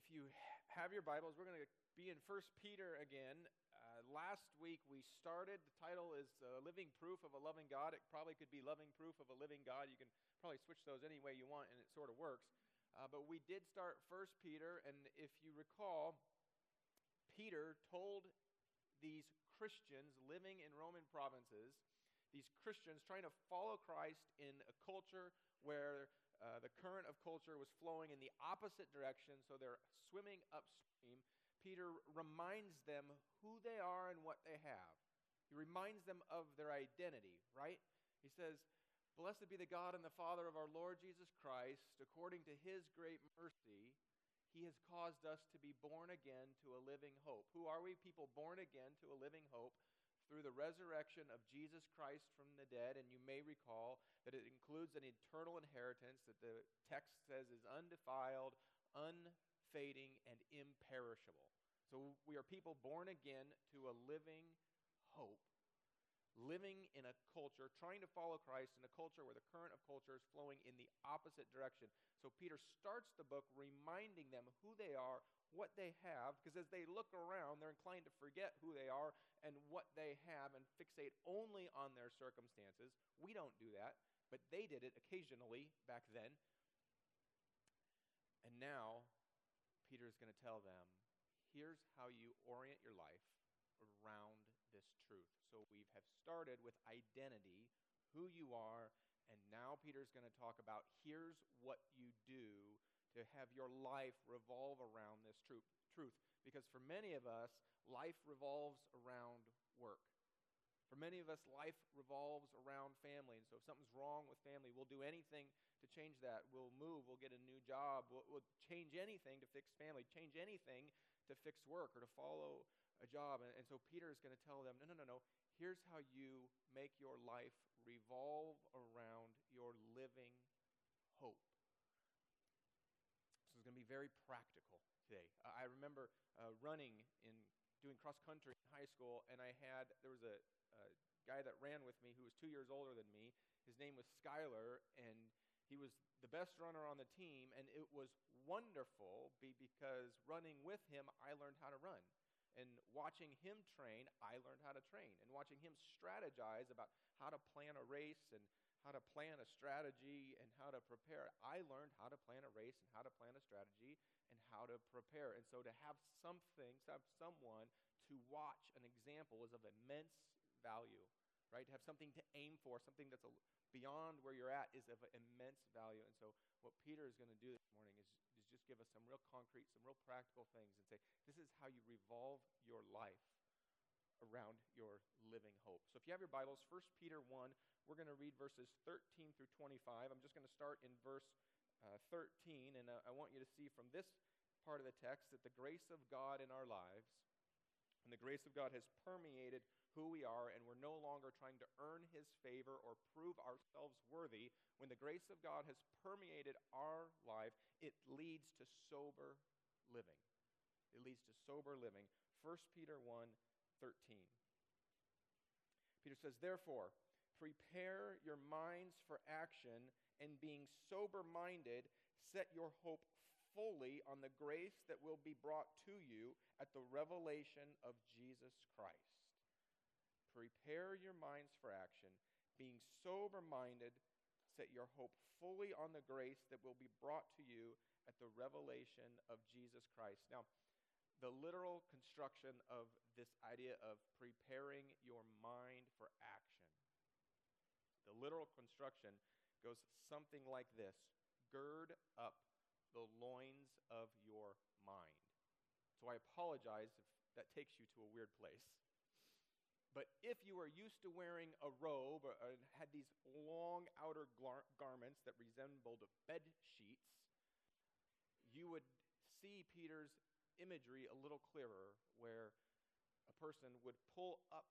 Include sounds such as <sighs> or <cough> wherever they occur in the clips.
if you have your Bibles, we're going to be in 1 Peter again. Uh, last week we started, the title is uh, Living Proof of a Loving God. It probably could be Loving Proof of a Living God. You can probably switch those any way you want, and it sort of works. Uh, but we did start 1 Peter, and if you recall, Peter told these Christians living in Roman provinces, these Christians trying to follow Christ in a culture where uh, the current of culture was flowing in the opposite direction, so they're swimming upstream. Peter reminds them who they are and what they have. He reminds them of their identity, right? He says, Blessed be the God and the Father of our Lord Jesus Christ. According to his great mercy, he has caused us to be born again to a living hope. Who are we? People born again to a living hope through the resurrection of Jesus Christ from the dead. And you may recall that it includes an eternal inheritance that the text says is undefiled, unfading, and imperishable. So we are people born again to a living hope, living in a culture, trying to follow Christ in a culture where the current of culture is flowing in the opposite direction. So Peter starts the book reminding them who they are, what they have, because as they look around, they're inclined to forget who they are and what they have and fixate only on their circumstances. We don't do that, but they did it occasionally back then. And now, Peter is going to tell them here's how you orient your life around this truth. So we have started with identity, who you are, and now Peter's going to talk about here's what you do to have your life revolve around this truth. truth. Because for many of us, life revolves around work. For many of us, life revolves around family. And so if something's wrong with family, we'll do anything to change that. We'll move, we'll get a new job, we'll, we'll change anything to fix family, change anything to fix work or to follow a job. And, and so Peter is going to tell them no, no, no, no. Here's how you make your life revolve around your living hope. So it's going to be very practical today. Uh, I remember uh, running in doing cross country in high school, and I had there was a, a, guy that ran with me who was two years older than me. His name was Skyler, and he was the best runner on the team, and it was wonderful because running with him, I learned how to run. And watching him train, I learned how to train. And watching him strategize about how to plan a race and how to plan a strategy and how to prepare. I learned how to plan a race and how to plan a strategy and how to prepare. And so to have something, to have someone to watch an example is of immense value, right? To have something to aim for, something that's a, beyond where you're at is of immense value. And so what Peter is going to do this morning is, give us some real concrete, some real practical things and say, this is how you revolve your life around your living hope. So if you have your Bibles, 1 Peter 1, we're going to read verses 13 through 25. I'm just going to start in verse uh, 13, and uh, I want you to see from this part of the text that the grace of God in our lives and the grace of God has permeated who we are, and we're no longer trying to earn His favor or prove ourselves worthy. When the grace of God has permeated our life, it leads to sober living. It leads to sober living. 1 Peter 1 13. Peter says, Therefore, prepare your minds for action, and being sober minded, set your hope fully on the grace that will be brought to you at the revelation of Jesus Christ. Prepare your minds for action, being sober minded, set your hope fully on the grace that will be brought to you at the revelation of Jesus Christ. Now, the literal construction of this idea of preparing your mind for action. The literal construction goes something like this Gird up the loins of your mind. So I apologize if that takes you to a weird place. But if you are used to wearing a robe or, or had these long outer gar- garments that resembled bed sheets, you would see Peter's imagery a little clearer where a person would pull up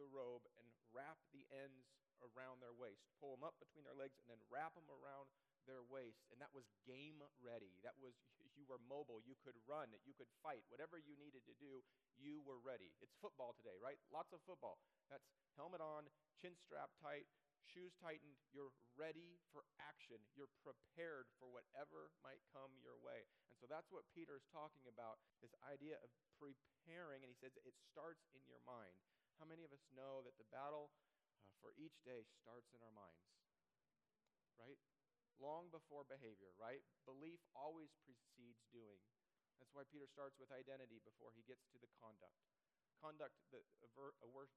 the robe and wrap the ends around their waist, pull them up between their legs, and then wrap them around their waist. And that was game ready. That was, <laughs> you were mobile. You could run. You could fight. Whatever you needed to do, you were ready. It's football today, right? Lots of football. That's helmet on, chin strap tight, shoes tightened, you're ready for action. You're prepared for whatever might come your way. And so that's what Peter is talking about this idea of preparing. And he says it starts in your mind. How many of us know that the battle uh, for each day starts in our minds? Right? Long before behavior, right? Belief always precedes doing. That's why Peter starts with identity before he gets to the conduct. Conduct, the, a, ver, a, word,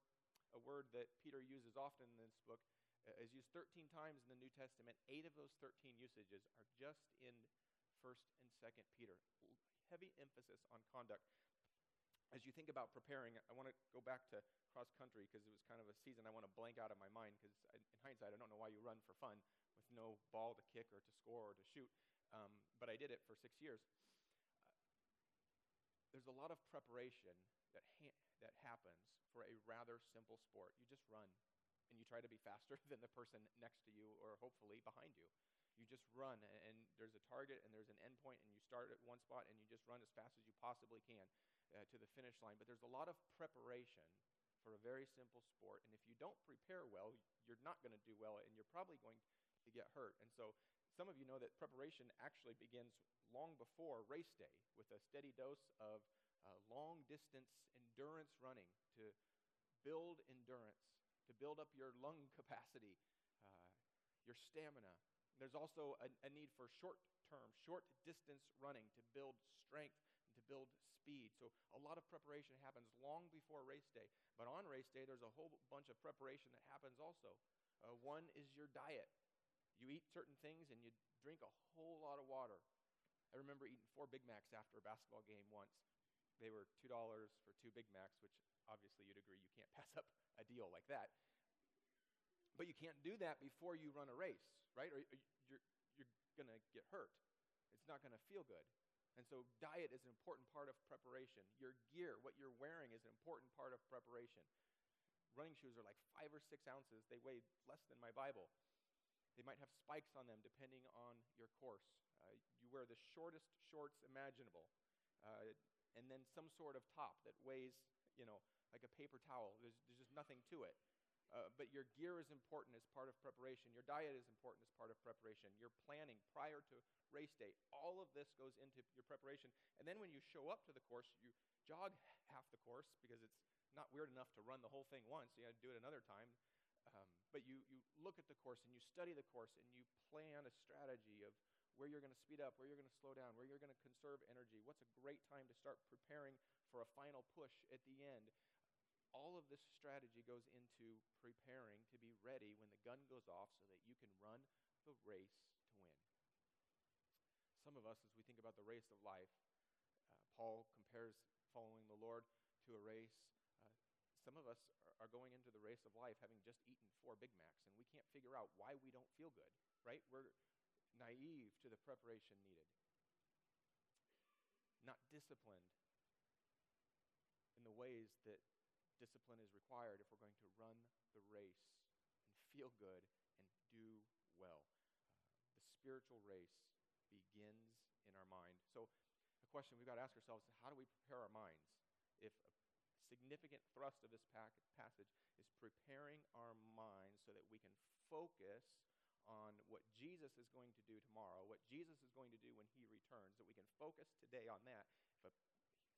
a word that Peter uses often in this book, uh, is used 13 times in the New Testament. Eight of those 13 usages are just in 1st and 2nd Peter. Heavy emphasis on conduct as you think about preparing, I want to go back to cross country because it was kind of a season I want to blank out of my mind because in hindsight, I don't know why you run for fun no ball to kick or to score or to shoot. Um, but I did it for six years. Uh, there's a lot of preparation that, ha- that happens for a rather simple sport. You just run and you try to be faster <laughs> than the person next to you or hopefully behind you. You just run, and there's a target and there's an endpoint, and you start at one spot and you just run as fast as you possibly can uh, to the finish line. But there's a lot of preparation for a very simple sport. And if you don't prepare well, you're not going to do well, and you're probably going to get hurt. And so some of you know that preparation actually begins long before race day with a steady dose of uh, long distance endurance running to build endurance, to build up your lung <laughs> capacity, uh, your stamina. There's also a, a need for short term, short distance running to build strength and to build speed. So a lot of preparation happens long before race day. But on race day, there's a whole bunch of preparation that happens also. Uh, one is your diet. You eat certain things and you drink a whole lot of water. I remember eating four Big Macs after a basketball game once. They were $2 for two Big Macs, which obviously you'd agree you can't <laughs> pass up a deal like that. But you can't do that before you run a race, right? Or you're, you're going to get hurt. It's not going to feel good. And so, diet is an important part of preparation. Your gear, what you're wearing, is an important part of preparation. Running shoes are like five or six ounces, they weigh less than my Bible. They might have spikes on them depending on your course. Uh, you wear the shortest shorts imaginable, uh, and then some sort of top that weighs, you know, like a paper towel. There's, there's just nothing to it. Uh, but your gear is important as part of preparation. Your diet is important as part of preparation. Your planning prior to race day, all of this goes into your preparation. And then when you show up to the course, you jog half the course because it's not weird enough to run the whole thing once. You got to do it another time. Um, but you, you look at the course and you study the course and you plan a strategy of where you're going to speed up, where you're going to slow down, where you're going to conserve energy. What's a great time to start preparing for a final push at the end? all of this strategy goes into preparing to be ready when the gun goes off so that you can run the race to win. Some of us, as we think about the race of life, uh, Paul compares following the Lord to a race. Some of us are, going into the race of life having just eaten four Big Macs, and we can't figure out why we don't feel good, right? We're naive to the preparation needed, not disciplined in the ways that discipline is required if we're going to run the race and feel good and do well. The spiritual race begins in our mind. So, a question we've got to ask ourselves is how do we prepare our minds? If significant thrust of this passage is preparing our minds so that we can focus on what Jesus is going to do tomorrow, what Jesus is going to do when he returns, that we can focus today on that. If a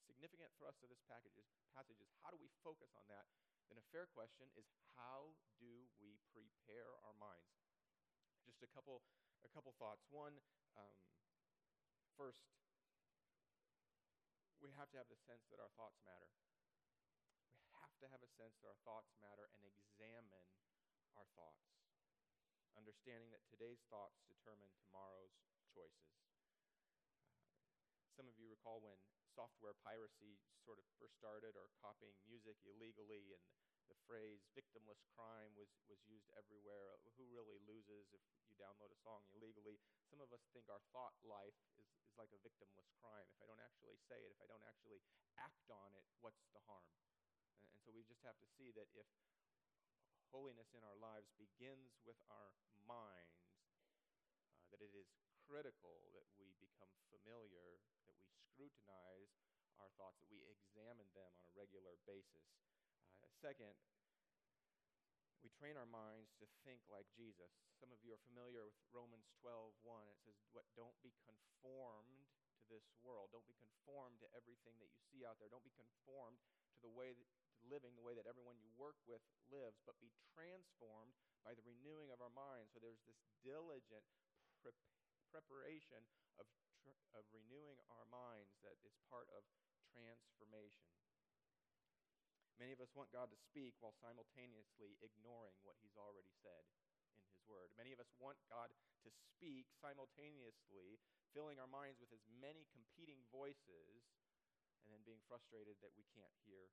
significant thrust of this is, passage is how do we focus on that, then a fair question is how do we prepare our minds? Just a couple, a couple thoughts. One, um, first, we have to have the sense that our thoughts matter. Have to have a sense that our thoughts matter and examine our thoughts, understanding that today's thoughts determine tomorrow's choices. Uh, some of you recall when software piracy sort of first started or copying music illegally and the phrase victimless crime was, was used everywhere. Who really loses if you download a song illegally? Some of us think our thought life is, is like a victimless crime. If I don't actually say it, if I don't actually act on it, what's the harm? So we just have to see that if holiness in our lives begins with our minds, uh, that it is critical that we become familiar, that we scrutinize our thoughts, that we examine them on a regular basis. Uh, second, we train our minds to think like Jesus. Some of you are familiar with Romans 12 1. It says, what, Don't be conformed to this world. Don't be conformed to everything that you see out there. Don't be conformed to the way that, living the way that everyone you work with lives, but be transformed by the renewing of our minds. So there's this diligent pre- preparation of, tr- of renewing our minds that is part of transformation. Many of us want God to speak while simultaneously ignoring what He's already said in His Word. Many of us want God to speak simultaneously, filling our minds with as many competing voices, and then being frustrated that we can't hear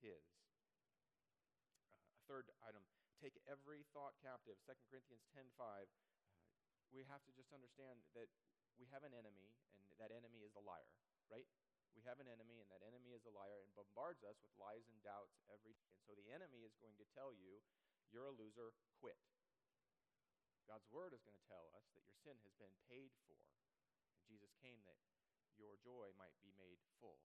His. Uh, a third item take every thought captive. 2 Corinthians 10.5. Uh, we have to just understand that we have an enemy, and that enemy is a liar, right? We have an enemy, and that enemy is a liar and bombards us with lies and doubts every day. And so the enemy is going to tell you, you're a loser, quit. God's word is going to tell us that your sin has been paid for. And Jesus came that your joy might be made full.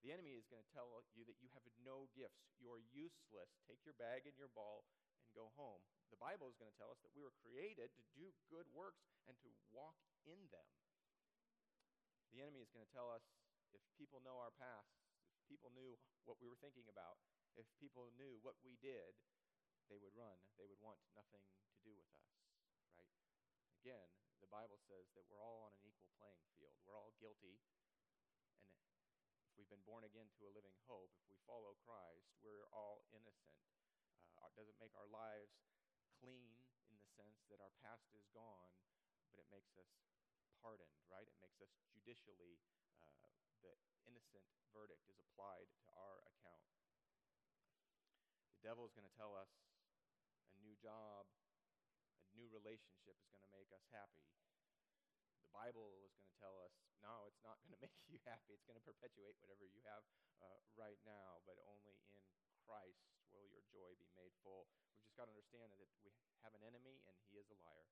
The enemy is going to tell you that you have no gifts. You're useless. Take your bag and your ball and go home. The Bible is going to tell us that we were created to do good works and to walk in them. The enemy is going to tell us if people know our past, if people knew what we were thinking about, if people knew what we did, they would run. They would want nothing to do with us, right? Again, the Bible says that we're all on an equal playing field. We're all guilty. Been born again to a living hope, if we follow Christ, we're all innocent. Uh, it doesn't make our lives clean in the sense that our past is gone, but it makes us pardoned, right? It makes us judicially uh, the innocent verdict is applied to our account. The devil is going to tell us a new job, a new relationship is going to make us happy. Bible is going to tell us, no, it's not going <laughs> to make you happy. It's going to perpetuate whatever you have uh, right now, but only in Christ will your joy be made full. We've just got to understand that we have an enemy and he is a liar.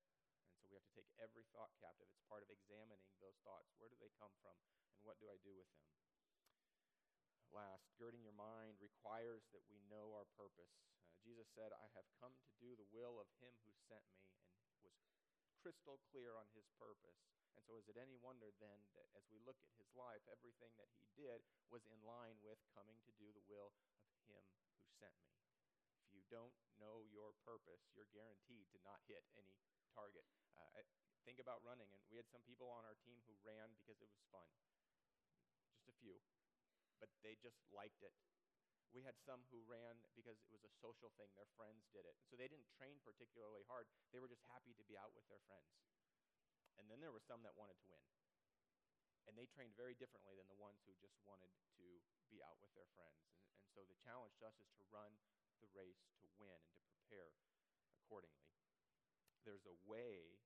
And so we have to take every thought captive. It's part of examining those thoughts. Where do they come from? And what do I do with them? Last, girding your mind requires that we know our purpose. Uh, Jesus said, I have come to do the will of him who sent me, and was crystal clear on his purpose. And so, is it any wonder then that as we look at his life, everything that he did was in line with coming to do the will of him who sent me? If you don't know your purpose, you're guaranteed to not hit any target. Uh, think about running, and we had some people on our team who ran because it was fun just a few, but they just liked it. We had some who ran because it was a social thing. Their friends did it. So they didn't train particularly hard. They were just happy to be out with their friends. And then there were some that wanted to win. And they trained very differently than the ones who just wanted to be out with their friends. And, and so the challenge to us is to run the race to win and to prepare accordingly. There's a way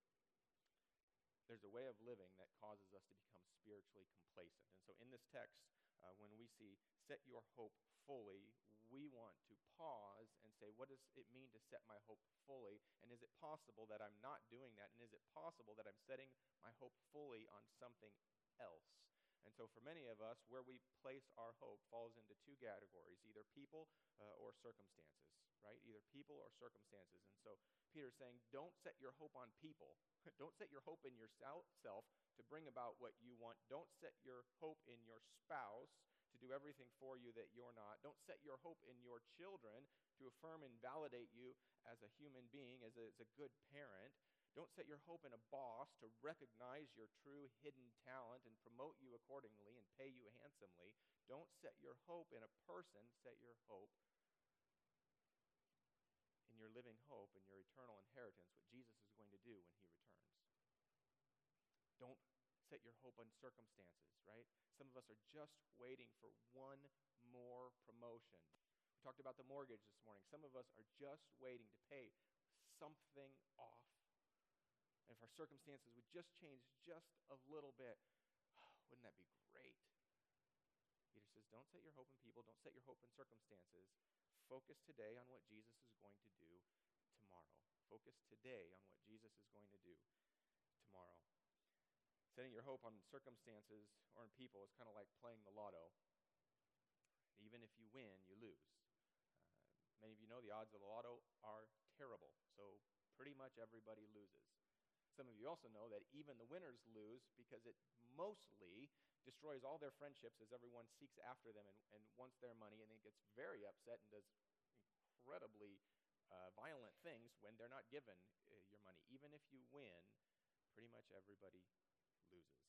there's a way of living that causes us to become spiritually complacent. And so in this text, uh, when we see set your hope fully, we want to pause and say, what does it mean to set my hope fully? And is it possible that I'm not doing that? And is it possible that I'm setting my hope fully on something else? And so, for many of us, where we place our hope falls into two categories either people uh, or circumstances, right? Either people or circumstances. And so, Peter's saying, don't set your hope on people. <laughs> don't set your hope in yourself to bring about what you want. Don't set your hope in your spouse do everything for you that you're not. Don't set your hope in your children to affirm and validate you as a human being, as a, as a good parent. Don't set your hope in a boss to recognize your true hidden talent and promote you accordingly and pay you handsomely. Don't set your hope in a person. Set your hope in your living hope and your eternal inheritance, what Jesus is going to do when he returns. Don't set your hope on circumstances, right? Some of us are just waiting for one more promotion. We talked about the mortgage this morning. Some of us are just waiting to pay something off and if our circumstances would just change just a little bit, <sighs> wouldn't that be great? Peter says, Don't set your hope in people, don't set your hope in circumstances. Focus today on what Jesus is going to do tomorrow. Focus today on what Jesus is going to do tomorrow. Setting your hope on circumstances or in people is kind of like playing the lotto. Even if you win, you lose. Uh, many of you know the odds of the lotto are terrible, so pretty much everybody loses. Some of you also know that even the winners lose because it mostly destroys all their friendships as everyone seeks after them and, and wants their money and then gets very upset and does incredibly uh, violent things when they're not given uh, your money. Even if you win, pretty much everybody loses.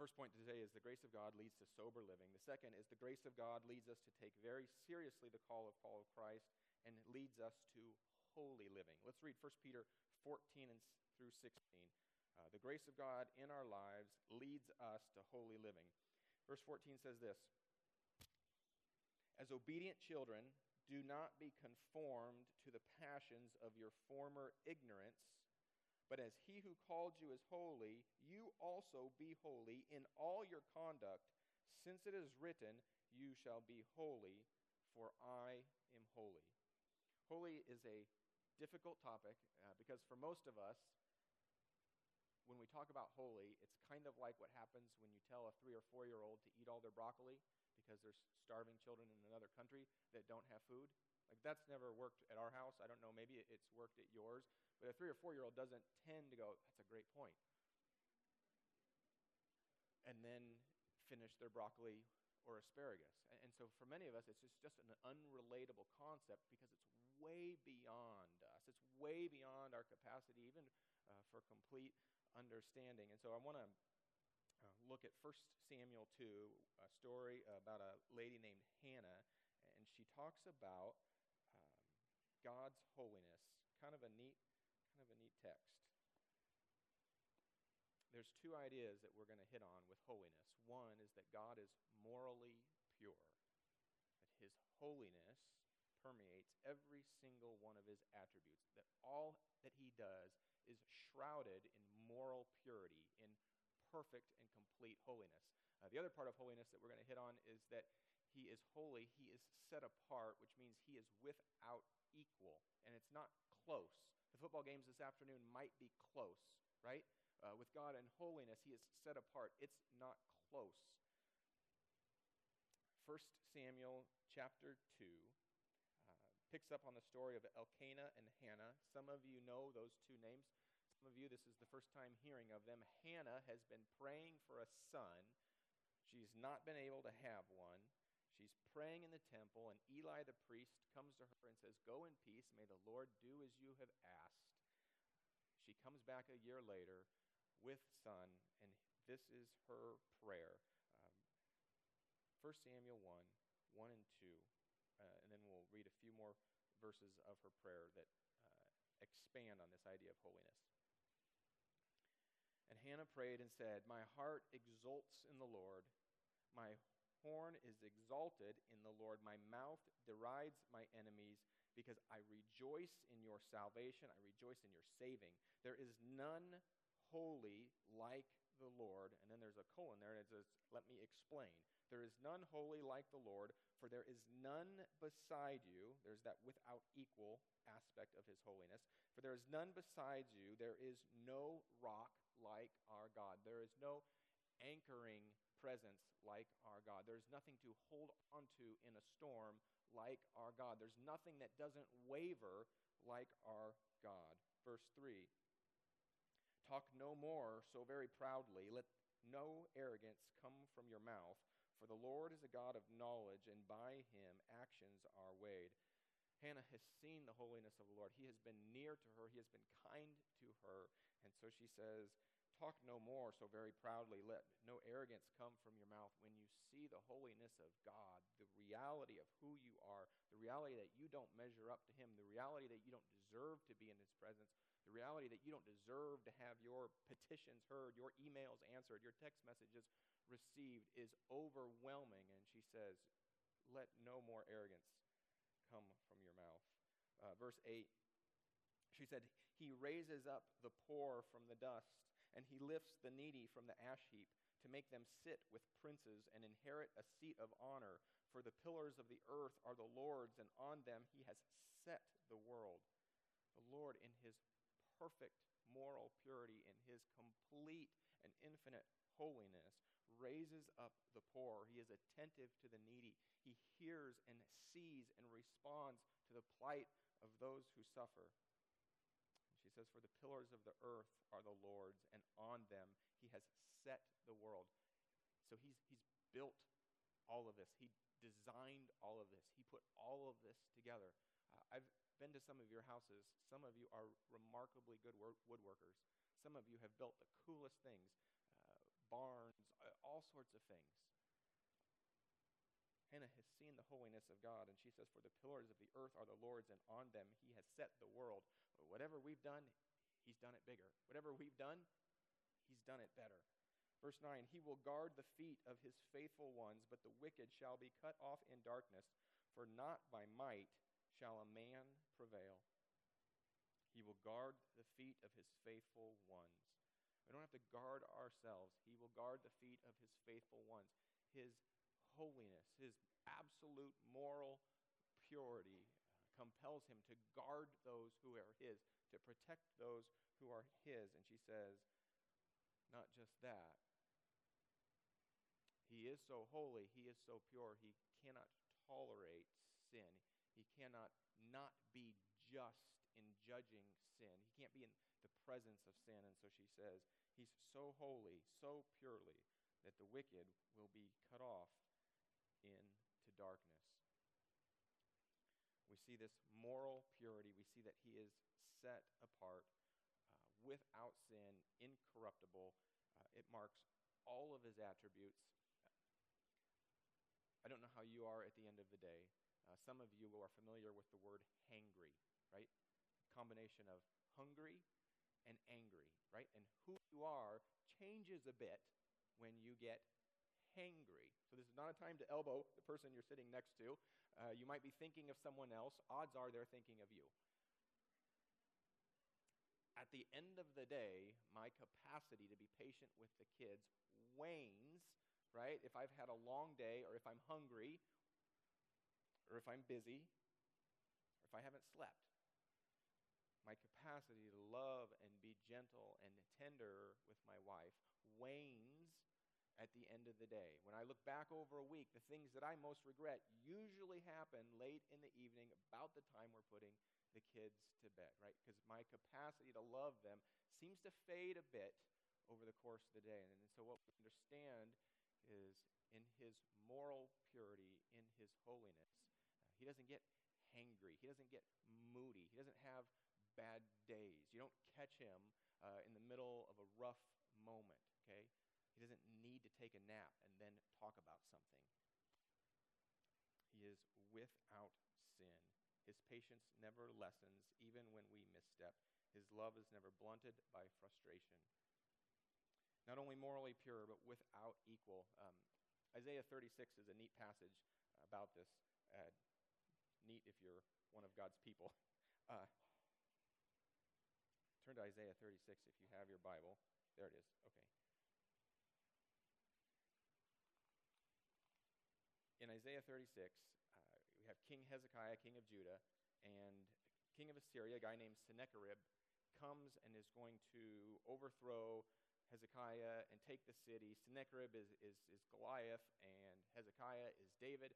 First point today is the grace of God leads to sober living. The second is the grace of God leads us to take very seriously the call of call of Christ and leads us to holy living. Let's read 1 Peter 14 and through 16. Uh, the grace of God in our lives leads us to holy living. Verse 14 says this As obedient children, do not be conformed to the passions of your former ignorance but as he who called you is holy, you also be holy in all your conduct, since it is written, You shall be holy, for I am holy. Holy is a difficult topic uh, because for most of us, when we talk about holy, it's kind of like what happens when you tell a three or four year old to eat all their broccoli because there's starving children in another country that don't have food. Like, that's never worked at our house. I don't know, maybe it's worked at yours. But a three or four year old doesn't tend to go, that's a great point. And then finish their broccoli or asparagus. And, and so for many of us, it's just, just an unrelatable concept because it's way beyond us. It's way beyond our capacity, even uh, for complete understanding. And so I want to uh, look at 1 Samuel 2, a story about a lady named Hannah. And she talks about God's holiness. Kind of a neat kind of a neat text. There's two ideas that we're going to hit on with holiness. One is that God is morally pure, that his holiness permeates every single one of his attributes, that all that he does is shrouded in moral purity, in perfect and complete holiness. Uh, the other part of holiness that we're going to hit on is that he is holy, he is set apart, which means he is without equal, and it's not close. The football games this afternoon might be close, right? Uh, with God and holiness, He is set apart. It's not close. 1 Samuel chapter 2 uh, picks up on the story of Elkanah and Hannah. Some of you know those two names. Some of you, this is the first time hearing of them. Hannah has been praying for a son. She's not been able to have one. She's praying in the temple, and Eli the priest comes to her and says, Go in peace. May the Lord do as you have asked. She comes back a year later with son, and this is her prayer. Um, 1 Samuel 1 1 and 2. Uh, and then we'll read a few more verses of her prayer that uh, expand on this idea of holiness. And Hannah prayed and said, My heart exults in the Lord. My horn is exalted in the Lord. My mouth derides my enemies because I rejoice in your salvation. I rejoice in your saving. There is none holy like the Lord. And then there's a colon there, and it says, Let me explain. There is none holy like the Lord, for there is none beside you. There's that without equal aspect of his holiness. For there is none besides you. There is no rock like our God. There is no anchoring presence like our God. There's nothing to hold on to in a storm like our God. There's nothing that doesn't waver like our God. Verse 3 Talk no more so very proudly. Let no arrogance come from your mouth. For the Lord is a God of knowledge, and by him actions are weighed. Hannah has seen the holiness of the Lord. He has been near to her, he has been kind to her. And so she says, talk no more so very proudly. Let no arrogance come from your mouth when you see the holiness of God, the reality of who you are, the reality that you don't measure up to Him, the reality that you don't deserve to be in His presence, the reality that you don't deserve to have your petitions heard, your emails answered, your text messages received is overwhelming. And she says, Let no more arrogance come from your mouth. Uh, verse 8, she said, He raises up the poor from the dust and he lifts the needy from the ash heap to make them sit with princes and inherit a seat of honor. For the pillars of the earth are the Lord's, and on them he has set the world. The Lord, in his perfect moral purity, in his complete and infinite holiness, raises up the poor. He is attentive to the needy. He hears and sees and responds to the plight of those who suffer. Says, For the pillars of the earth are the Lord's, and on them he has set the world. So he's, he's built all of this. He designed all of this. He put all of this together. Uh, I've been to some of your houses. Some of you are remarkably good woodworkers. Some of you have built the coolest things uh, barns, uh, all sorts of things. Hannah has seen the holiness of God, and she says, For the pillars of the earth are the Lord's, and on them he has set the world. Whatever we've done, he's done it bigger. Whatever we've done, he's done it better. Verse 9 He will guard the feet of his faithful ones, but the wicked shall be cut off in darkness, for not by might shall a man prevail. He will guard the feet of his faithful ones. We don't have to guard ourselves. He will guard the feet of his faithful ones. His holiness, his absolute moral purity compels him to guard those who are his, to protect those who are his. And she says, not just that. He is so holy, he is so pure, he cannot tolerate sin. He cannot not be just in judging sin. He can't be in the presence of sin. And so she says, He's so holy, so purely, that the wicked will be cut off into darkness. See this moral purity. We see that he is set apart, uh, without sin, incorruptible. Uh, it marks all of his attributes. I don't know how you are at the end of the day. Uh, some of you are familiar with the word hangry, right? Combination of hungry and angry, right? And who you are changes a bit when you get hangry. So this is not a time to elbow the person you're sitting next to. Uh, you might be thinking of someone else. Odds are they're thinking of you. At the end of the day, my capacity to be patient with the kids wanes, right? If I've had a long day, or if I'm hungry, or if I'm busy, or if I haven't slept. My capacity to love and be gentle and tender with my wife wanes at the end of the day. When I look back over a week, the things that I most regret usually happen late in the evening, about the time we're putting the kids to bed, right? Because my capacity to love them seems to fade a bit over the course of the day. And, so, what we understand is in his moral purity, in his holiness, uh, he doesn't get hangry, he doesn't get moody, he doesn't have bad days. You don't catch him uh, in the middle of a rough moment, okay? He doesn't take a nap and then talk about something. He is without sin. His patience never lessens, even when we misstep. His love is never blunted by frustration. Not only morally pure, but without equal. Um, Isaiah 36 is a neat passage about this. Uh, neat if you're one of God's people. <laughs> Uh, turn to Isaiah 36 if you have your Bible. There it is. Okay. Isaiah 36, uh, we have King Hezekiah, king of Judah, and king of Assyria, a guy named Sennacherib, comes and is going to overthrow Hezekiah and take the city. Sennacherib is, is, is Goliath, and Hezekiah is David.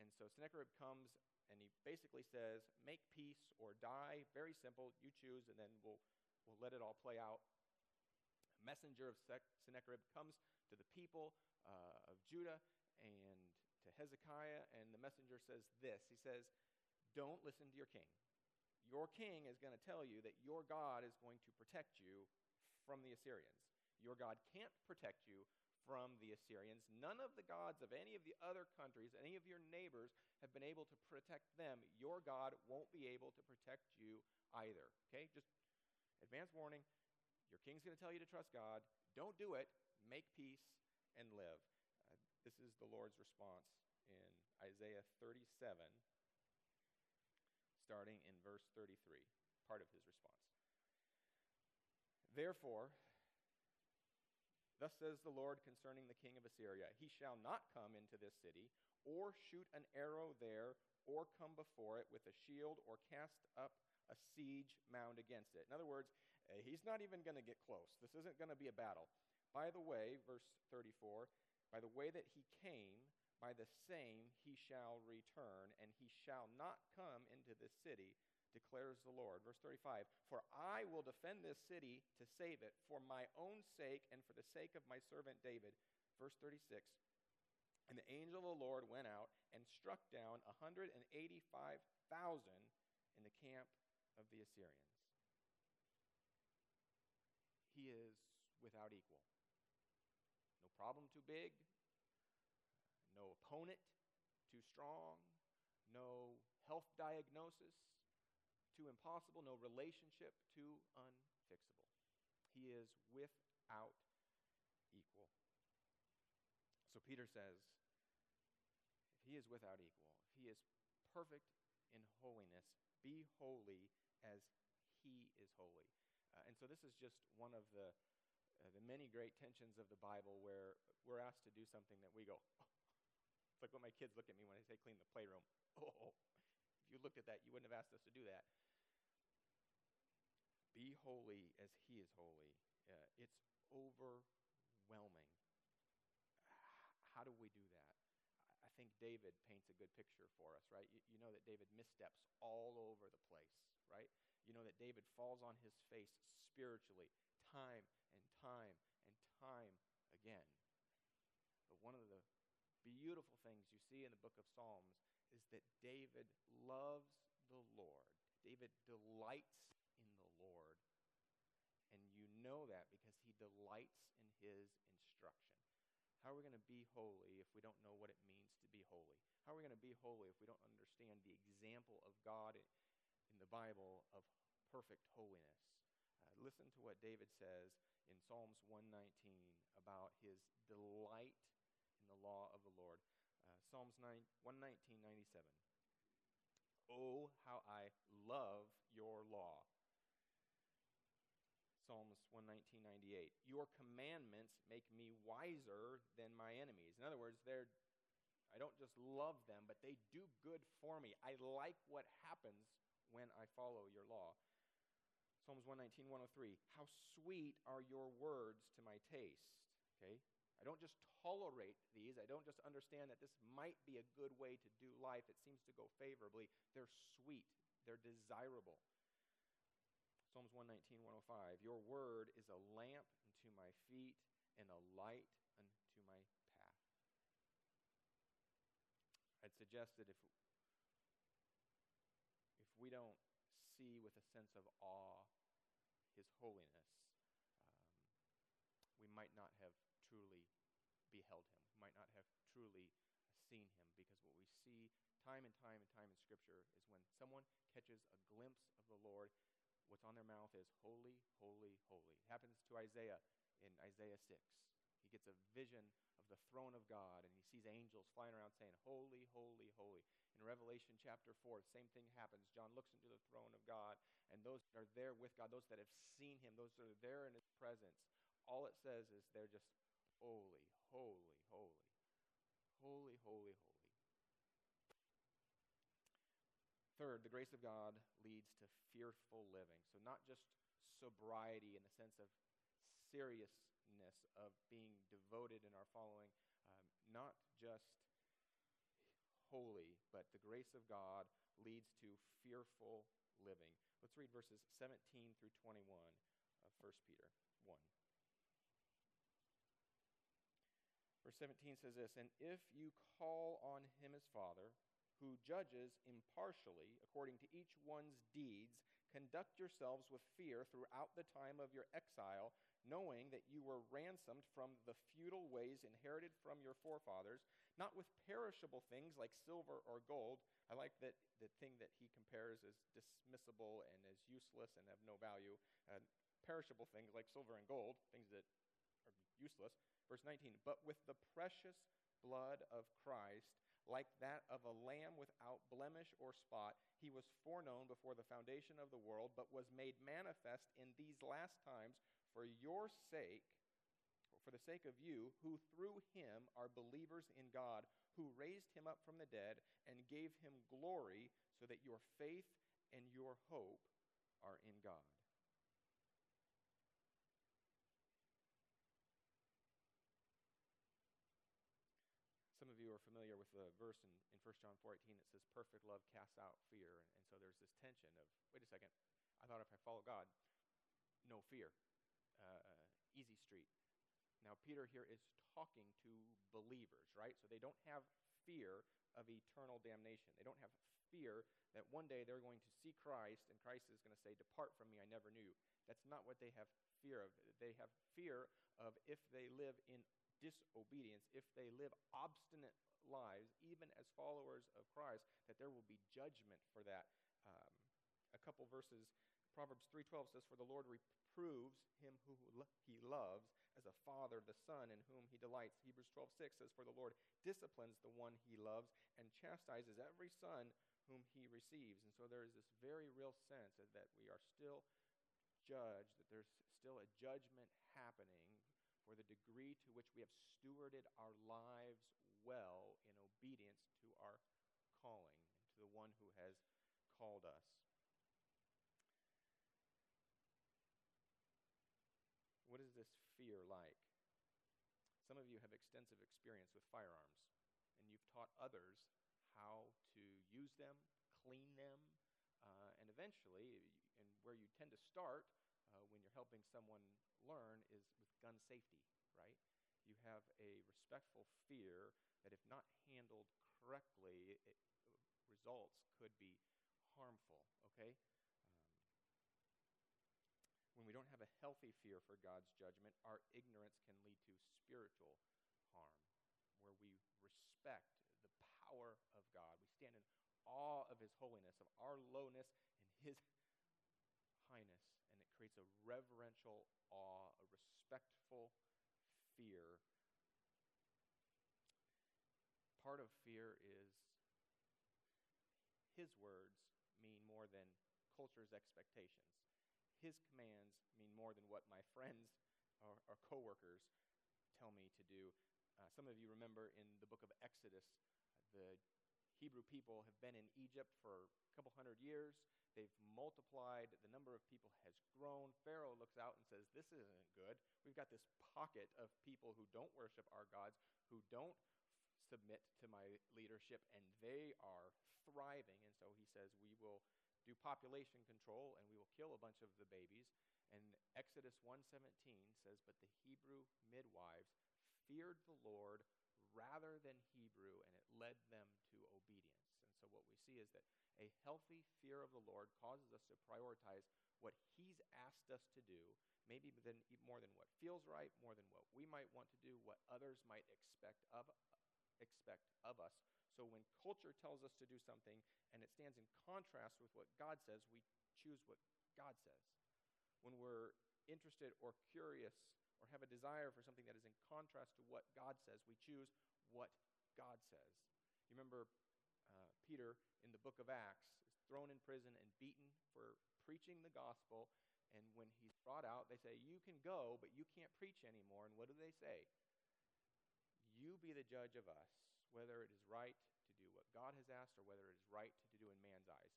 And so Sennacherib comes and he basically says, Make peace or die. Very simple. You choose, and then we'll, we'll let it all play out. A messenger of Sennacherib comes to the people uh, of Judah and to Hezekiah, and the messenger says this He says, Don't listen to your king. Your king is going to tell you that your God is going to protect you from the Assyrians. Your God can't protect you from the Assyrians. None of the gods of any of the other countries, any of your neighbors, have been able to protect them. Your God won't be able to protect you either. Okay? Just advance warning. Your king's going to tell you to trust God. Don't do it. Make peace and live. This is the Lord's response in Isaiah 37, starting in verse 33, part of his response. Therefore, thus says the Lord concerning the king of Assyria He shall not come into this city, or shoot an arrow there, or come before it with a shield, or cast up a siege mound against it. In other words, eh, he's not even going to get close. This isn't going to be a battle. By the way, verse 34, by the way that he came, by the same he shall return, and he shall not come into this city, declares the Lord. Verse 35 For I will defend this city to save it for my own sake and for the sake of my servant David. Verse 36 And the angel of the Lord went out and struck down 185,000 in the camp of the Assyrians. He is without equal. Problem too big, no opponent too strong, no health diagnosis too impossible, no relationship too unfixable. He is without equal. So Peter says, if he is without equal, if he is perfect in holiness, be holy as he is holy. Uh, and so this is just one of the, the many great tensions of the Bible where we're asked to do something that we go, oh. it's like when my kids look at me when I say clean the playroom. Oh, if you looked at that, you wouldn't have asked us to do that. Be holy as he is holy. Uh, it's overwhelming. How do we do that? I think David paints a good picture for us, right? You, you, know that David missteps all over the place, right? You know that David falls on his face spiritually time time and time again. But one of the beautiful things you see in the book of Psalms is that David loves the Lord. David delights in the Lord. And you know that because he delights in his instruction. How are we going to be holy if we don't know what it means to be holy? How are we going to be holy if we don't understand the example of God in, the Bible of perfect holiness? Uh, listen to what David says in Psalms 119 about his delight in the law of the Lord. Uh, Psalms 9, 119, 97. Oh, how I love your law. Psalms 119.98. Your commandments make me wiser than my enemies. In other words, they're, I don't just love them, but they do good for me. I like what happens when I follow your law. Psalms 119, 103. How sweet are your words to my taste. Okay? I don't just tolerate these. I don't just understand that this might be a good way to do life. It seems to go favorably. They're sweet, they're desirable. Psalms 119, 105. Your word is a lamp unto my feet and a light unto my path. I'd suggest that if, if we don't see with a sense of awe his holiness, um, we might not have truly beheld him. We might not have truly seen him because what we see time and time and time in Scripture is when someone catches a glimpse of the Lord, what's on their mouth is holy, holy, holy. It happens to Isaiah in Isaiah 6. He gets a vision of the throne of God and he sees angels flying around saying, Holy, holy, holy. In Revelation chapter 4, same thing happens. John looks into the throne of God, and those that are there with God, those that have seen him, those that are there in his presence, all it says is they're just holy, holy, holy. Holy, holy, holy. Third, the grace of God leads to fearful living. So, not just sobriety in the sense of seriousness of being devoted in our following, um, not just holy, but the grace of God leads to fearful living. Let's read verses 17 through 21 of 1 Peter 1. Verse 17 says this And if you call on him as Father, who judges impartially according to each one's deeds, conduct yourselves with fear throughout the time of your exile, knowing that you were ransomed from the futile ways inherited from your forefathers, not with perishable things like silver or gold. I like that the thing that he compares as dismissible and as useless and have no value. Uh, perishable things like silver and gold, things that are useless. Verse 19, but with the precious blood of Christ like that of a lamb without blemish or spot. He was foreknown before the foundation of the world, but was made manifest in these last times for your sake, for the sake of you, who through him are believers in God, who raised him up from the dead and gave him glory, so that your faith and your hope are in God. Some of you are familiar with the verse in, in 1 John 4.18 that says, perfect love casts out fear. And, and so there's this tension of, wait a second, I thought if I follow God, no fear. Uh, easy street. Now, Peter here is talking to believers, right? So they don't have fear of eternal damnation. They don't have fear that one day they're going to see Christ and Christ is going to say, Depart from me, I never knew. That's not what they have fear of. They have fear of if they live in disobedience, if they live obstinate lives, even as followers of Christ, that there will be judgment for that. Um, a couple verses, Proverbs 3:12 says, "For the Lord reproves him who he loves, as a father the son in whom he delights." Hebrews 12:6 says, "For the Lord disciplines the one he loves and chastises every son whom he receives." And so there is this very real sense that we are still judged, that there's still a judgment happening for the degree to which we have stewarded our lives well in obedience to our calling and to the one who has called us. What is this fear like? Some of you have extensive experience with firearms, and you've taught others how to use them, clean them, uh, and eventually, and where you tend to start uh, when you're helping someone learn is with gun safety, right? You have a respectful fear that if not handled correctly, it, results could be harmful, okay? Um, when we don't have a healthy fear for God's judgment, our ignorance can lead to spiritual harm, where we respect the power of God. We stand in awe of His holiness, of our lowness, and His highness, and it creates a reverential awe, a respectful fear. Part of fear is his words mean more than culture's expectations. His commands mean more than what my friends or, or coworkers tell me to do. Uh, some of you remember in the book of Exodus, the Hebrew people have been in Egypt for a couple hundred years. They've multiplied. The number of people has grown. Pharaoh looks out and says, This isn't good. We've got this pocket of people who don't worship our gods, who don't submit to my leadership, and they are thriving. And so he says, We will do population control and we will kill a bunch of the babies. And Exodus 1:17 says, "But the Hebrew midwives feared the Lord rather than Hebrew, and it led them to obedience." And so what we see is that a healthy fear of the Lord causes us to prioritize what He's asked us to do, maybe than, more than what feels right, more than what we might want to do, what others might expect of, expect of us. So when culture tells us to do something and it stands in contrast with what God says, we choose what God says. When we're interested or curious or have a desire for something that is in contrast to what God says, we choose what God says. You remember uh, Peter in the book of Acts is thrown in prison and beaten for preaching the gospel. And when he's brought out, they say, You can go, but you can't preach anymore. And what do they say? You be the judge of us, whether it is right to do what God has asked or whether it is right to do in man's eyes.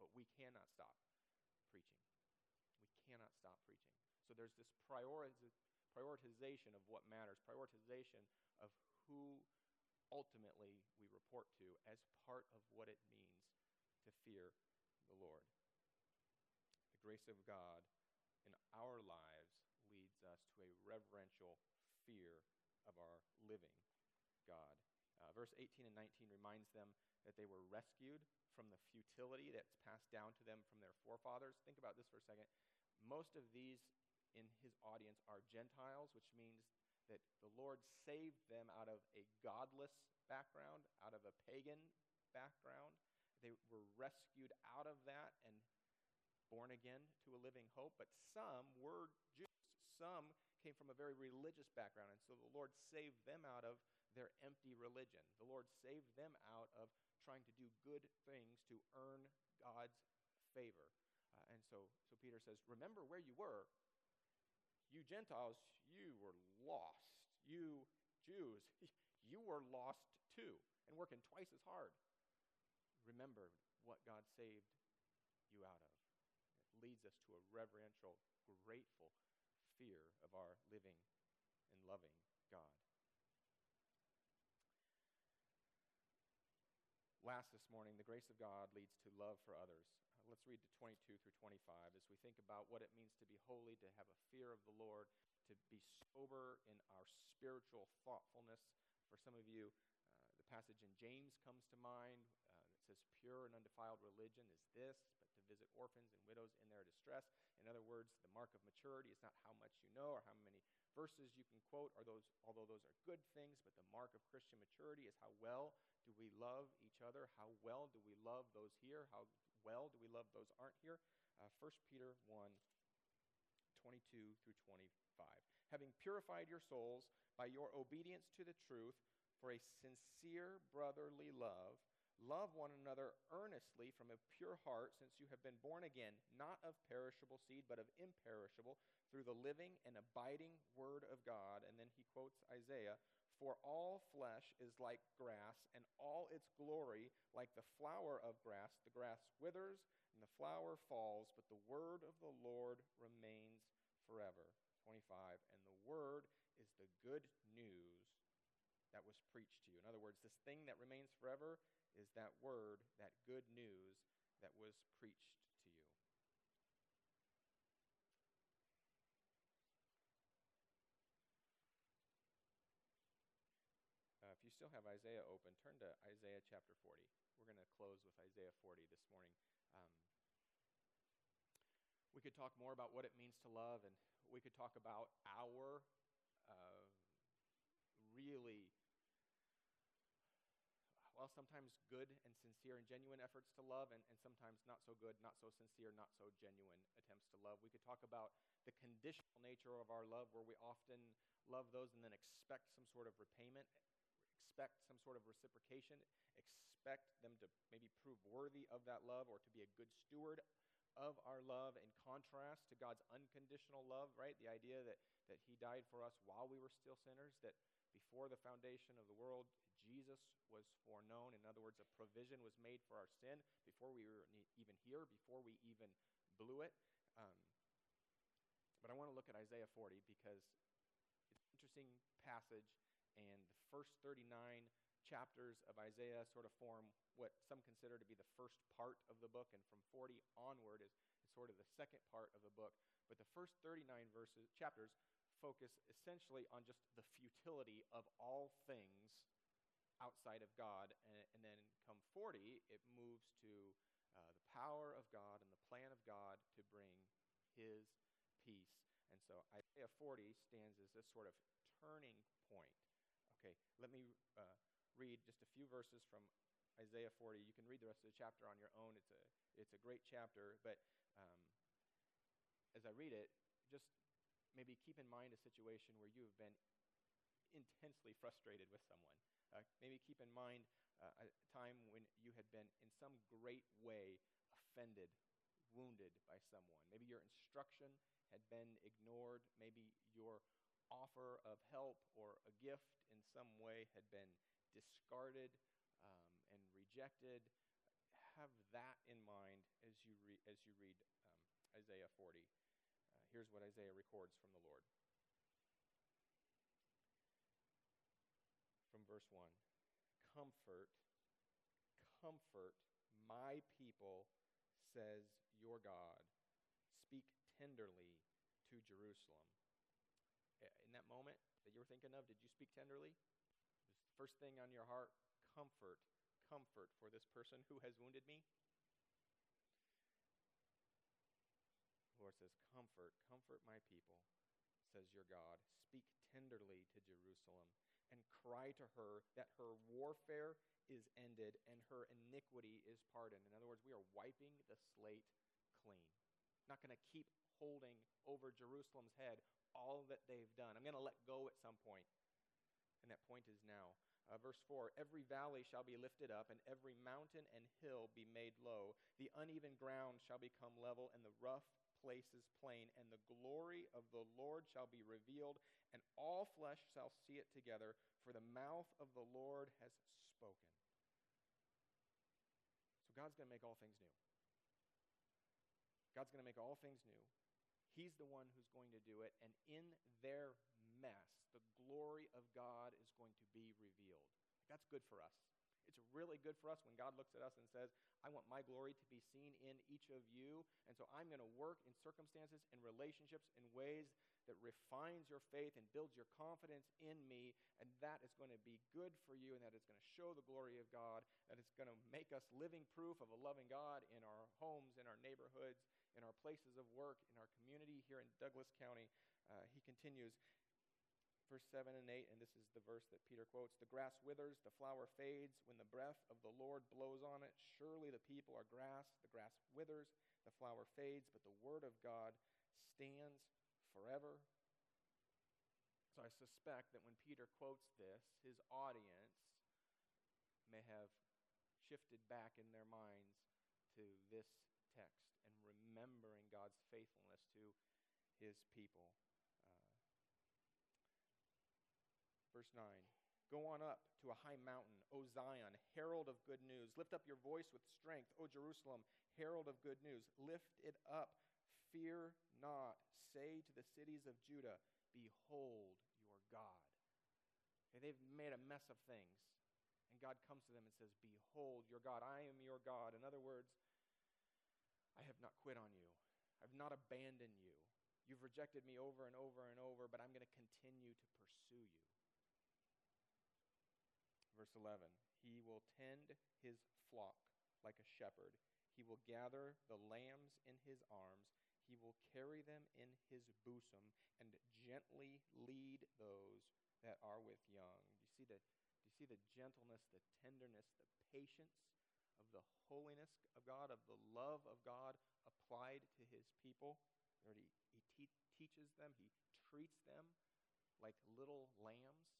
But we cannot stop preaching. We cannot stop preaching. So there's this prioritization of what matters, prioritization of who ultimately we report to as part of what it means to fear the Lord. The grace of God in our lives leads us to a reverential fear of our living God. Uh, verse 18 and 19 reminds them that they were rescued from the futility that's passed down to them from their forefathers. Think about this for a second. Most of these in his audience are Gentiles, which means that the Lord saved them out of a godless background, out of a pagan background. They were rescued out of that and born again to a living hope. But some were Jews. Some came from a very religious background. And so the Lord saved them out of their empty religion. The Lord saved them out of trying to do good things to earn God's favor. Uh, and so, so Peter says, Remember where you were you Gentiles, you were lost. You Jews, <laughs> you were lost too and working twice as hard. Remember what God saved you out of. It leads us to a reverential, grateful fear of our living and loving God. Last this morning, the grace of God leads to love for others. Let's read to 22 through 25 as we think about what it means to be holy, to have a fear of the Lord, to be sober in our spiritual thoughtfulness. For some of you, uh, the passage in James comes to mind uh, that says, Pure and undefiled religion is this, but to visit orphans and widows in their distress. In other words, the mark of maturity is not how much you know or how many verses you can quote, are those, although those are good things, but the mark of Christian maturity is how well do we love each other? How well do we love those here? How well do we love those aren't here? Uh, 1 Peter 1 22 through 25. Having purified your souls by your obedience to the truth for a sincere brotherly love, love one another earnestly from a pure heart, since you have been born again, not of perishable seed, but of imperishable, through the living and abiding word of God. And then he quotes Isaiah For all flesh is like grass, and all its glory like the flower of grass. The grass withers, and the flower falls, but the word of the Lord remains forever. 25. And the word is the good news that was preached to you. In other words, this thing that remains forever is that word, that good news that was preached to you. Uh, if you still have Isaiah open, turn to Isaiah chapter 40. We're going to close with Isaiah 40 this morning. Um, we could talk more about what it means to love, and we could talk about our uh, really, well, sometimes good and sincere and genuine efforts to love, and, and sometimes not so good, not so sincere, not so genuine attempts to love. We could talk about the conditional nature of our love, where we often love those and then expect some sort of repayment, expect some sort of reciprocation, expect them to maybe prove worthy of that love or to be a good steward of our love in contrast to God's unconditional love, right? The idea that, that He died for us while we were still sinners, that before the foundation of the world, Jesus was foreknown. In other words, a provision was made for our sin before we were even here, before we even blew it. Um, but I want to look at Isaiah 40 because it's an interesting passage, and the first 39 chapters of Isaiah sort of form what some consider to be the first part of the book, and from 40 onward is, is sort of the second part of the book. But the first 39 verses, chapters focus essentially on just the futility of all things outside of God. And, and then come 40, it moves to uh, the power of God and the plan of God to bring his peace. And so Isaiah 40 stands as this sort of turning point. Okay, let me uh, read just a few verses from Isaiah 40. You can read the rest of the chapter on your own. It's a, it's a great chapter, but um, as I read it, just maybe keep in mind a situation where you have been intensely frustrated with someone. Uh, maybe keep in mind uh, a time when you had been in some great way offended, wounded by someone. Maybe your instruction had been ignored. Maybe your offer of help or a gift in some way had been discarded um, and rejected. Have that in mind as you, re- as you read um, Isaiah 40. Uh, here's what Isaiah records from the Lord. From verse 1 Comfort, comfort my people, says your God. Speak tenderly to Jerusalem. Moment that you were thinking of, did you speak tenderly? first thing on your heart, comfort comfort for this person who has wounded me? The Lord says, Comfort, comfort my people, says your God. Speak tenderly to Jerusalem and cry to her that her warfare is ended and her iniquity is pardoned. In other words, we are wiping the slate clean. Not going to keep holding over Jerusalem's head all that they've done. I'm going to let go at some point. And that point is now. Uh, verse 4 Every valley shall be lifted up, and every mountain and hill be made low. The uneven ground shall become level, and the rough places plain. And the glory of the Lord shall be revealed, and all flesh shall see it together, for the mouth of the Lord has spoken. So God's going to make all things new. God's going to make all things new. He's the one who's going to do it, and in their mess, the glory of God is going to be revealed. That's good for us. It's really good for us when God looks at us and says, I want my glory to be seen in each of you. And so I'm going to work in circumstances and relationships in ways that refines your faith and builds your confidence in me. And that is going to be good for you and that is going to show the glory of God. That it's going to make us living proof of a loving God in our homes, in our neighborhoods, in our places of work, in our community here in Douglas County. Uh, he continues, verse 7 and 8, and this is the verse that Peter quotes The grass withers, the flower fades, when the breath of the Lord blows on it. Surely the people are grass, the grass withers, the flower fades, but the word of God stands forever. So I suspect that when Peter quotes this, his audience may have shifted back in their minds to this text remembering God's faithfulness to his people. Uh, verse 9 Go on up to a high mountain, O Zion, herald of good news. Lift up your voice with strength, O Jerusalem, herald of good news. Lift it up. Fear not. Say to the cities of Judah, Behold your God. They've made a mess of things. And God comes to them and says, Behold your God. I am your God. In other words, I have not quit on you. I've not abandoned you. You've rejected me over and over and over, but I'm going to continue to pursue you. Verse 11 He will tend his flock like a shepherd. He will gather the lambs in his arms. He will carry them in his bosom and gently lead those that are with young. Do you see the, do you see the gentleness, the tenderness, the patience the holiness of God, of the love of God applied to his people? He, he te- teaches them, he treats them like little lambs.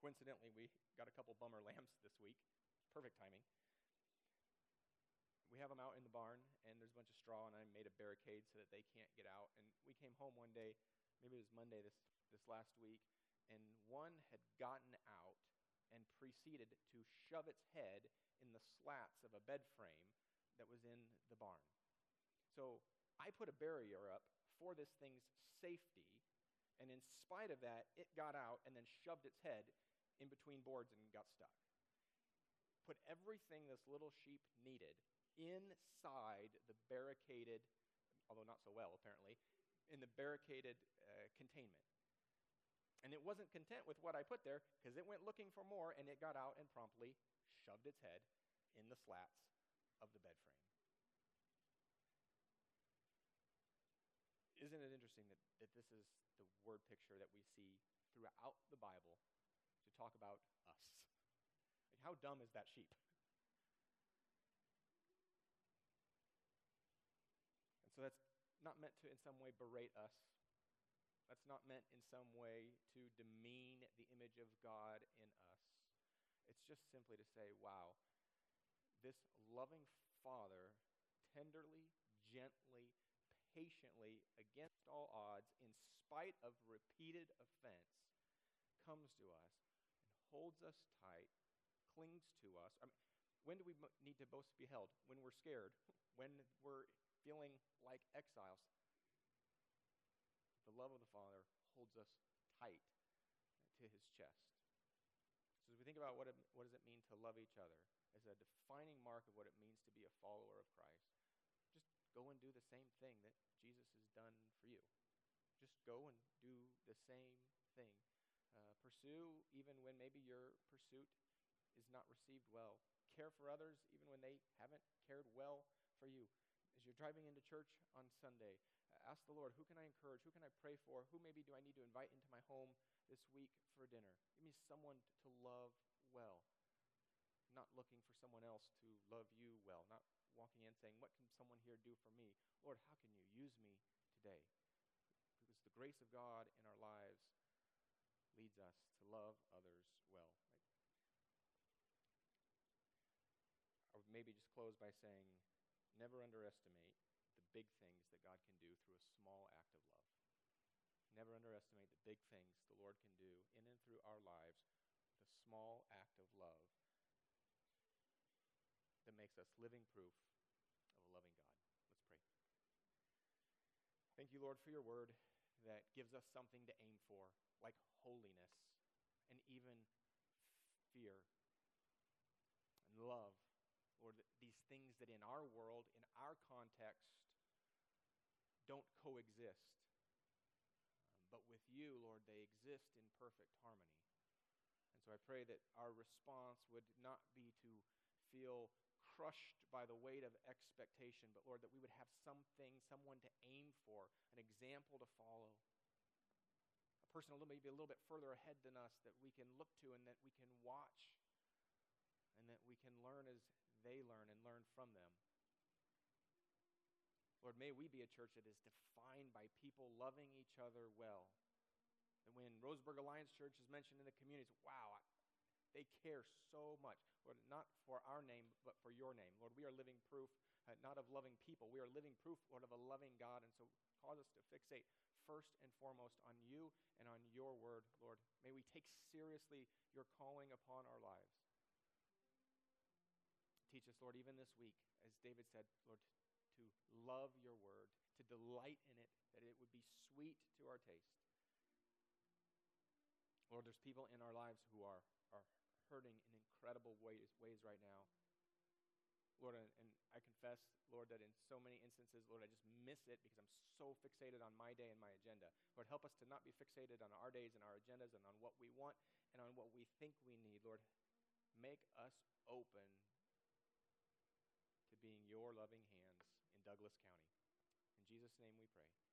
Coincidentally, we got a couple bummer lambs this week. Perfect timing. We have them out in the barn, and there's a bunch of straw, and I made a barricade so that they can't get out. And we came home one day, maybe it was Monday this, this last week, and one had gotten out and proceeded to shove its head in the slats of a bed frame that was in the barn. So I put a barrier up for this thing's safety, and in spite of that, it got out and then shoved its head in between boards and got stuck. Put everything this little sheep needed inside the barricaded, although not so well apparently, in the barricaded uh, containment. And it wasn't content with what I put there because it went looking for more and it got out and promptly shoved its head in the slats of the bed frame. Isn't it interesting that, that this is the word picture that we see throughout the Bible to talk about us. Like, how dumb is that sheep? And so that's not meant to, in some way, berate us. That's not meant in some way to demean the image of God in us. It's just simply to say, wow, this loving Father tenderly, gently, patiently, against all odds, in spite of repeated offense, comes to us and holds us tight, clings to us. I mean, when do we need to most be held? When we're scared, <laughs> when we're feeling like exiles. The love of the Father holds us tight to his chest. So as we think about what, it, what does it mean to love each other as a defining mark of what it means to be a follower of Christ, just go and do the same thing that Jesus has done for you. Just go and do the same thing uh, pursue even when maybe your pursuit is not received well. Care for others even when they haven't cared well for you. As you're driving into church on Sunday, ask the Lord, who can I encourage? Who can I pray for? Who maybe do I need to invite into my home this week for dinner? Give me someone to love well. Not looking for someone else to love you well. Not walking in saying, What can someone here do for me? Lord, how can you use me today? Because the grace of God in our lives leads us to love others well. I would maybe just close by saying never underestimate big things that God can do through a small act of love. Never underestimate the big things the Lord can do in and through our lives with a small act of love that makes us living proof of a loving God. Let's pray. Thank you, Lord, for your word that gives us something to aim for, like holiness and even fear and love. Lord, these things that in our world, in our context, don't coexist. Um, but with you, Lord, they exist in perfect harmony. And so I pray that our response would not be to feel crushed by the weight of expectation, but Lord, that we would have something, someone to aim for, an example to follow. A person a little, maybe a little bit further ahead than us that we can look to and that we can watch and that we can learn as they learn and learn from them. Lord, may we be a church that is defined by people loving each other well. And when Roseburg Alliance Church is mentioned in the community, wow, they care so much. Lord, not for our name, but for your name. Lord, we are living proof, uh, not of loving people. We are living proof, Lord, of a loving God. And so cause us to fixate first and foremost on you and on your word, Lord. May we take seriously your calling upon our lives. Teach us, Lord, even this week, as David said, Lord, to love your word, to delight in it, that it would be sweet to our taste. Lord, there's people in our lives who are, are hurting in incredible ways, ways right now. Lord, and, and I confess, Lord, that in so many instances, Lord, I just miss it because I'm so fixated on my day and my agenda. Lord, help us to not be fixated on our days and our agendas and on what we want and on what we think we need. Lord, make us open to being your loving Douglas County. In Jesus' name we pray.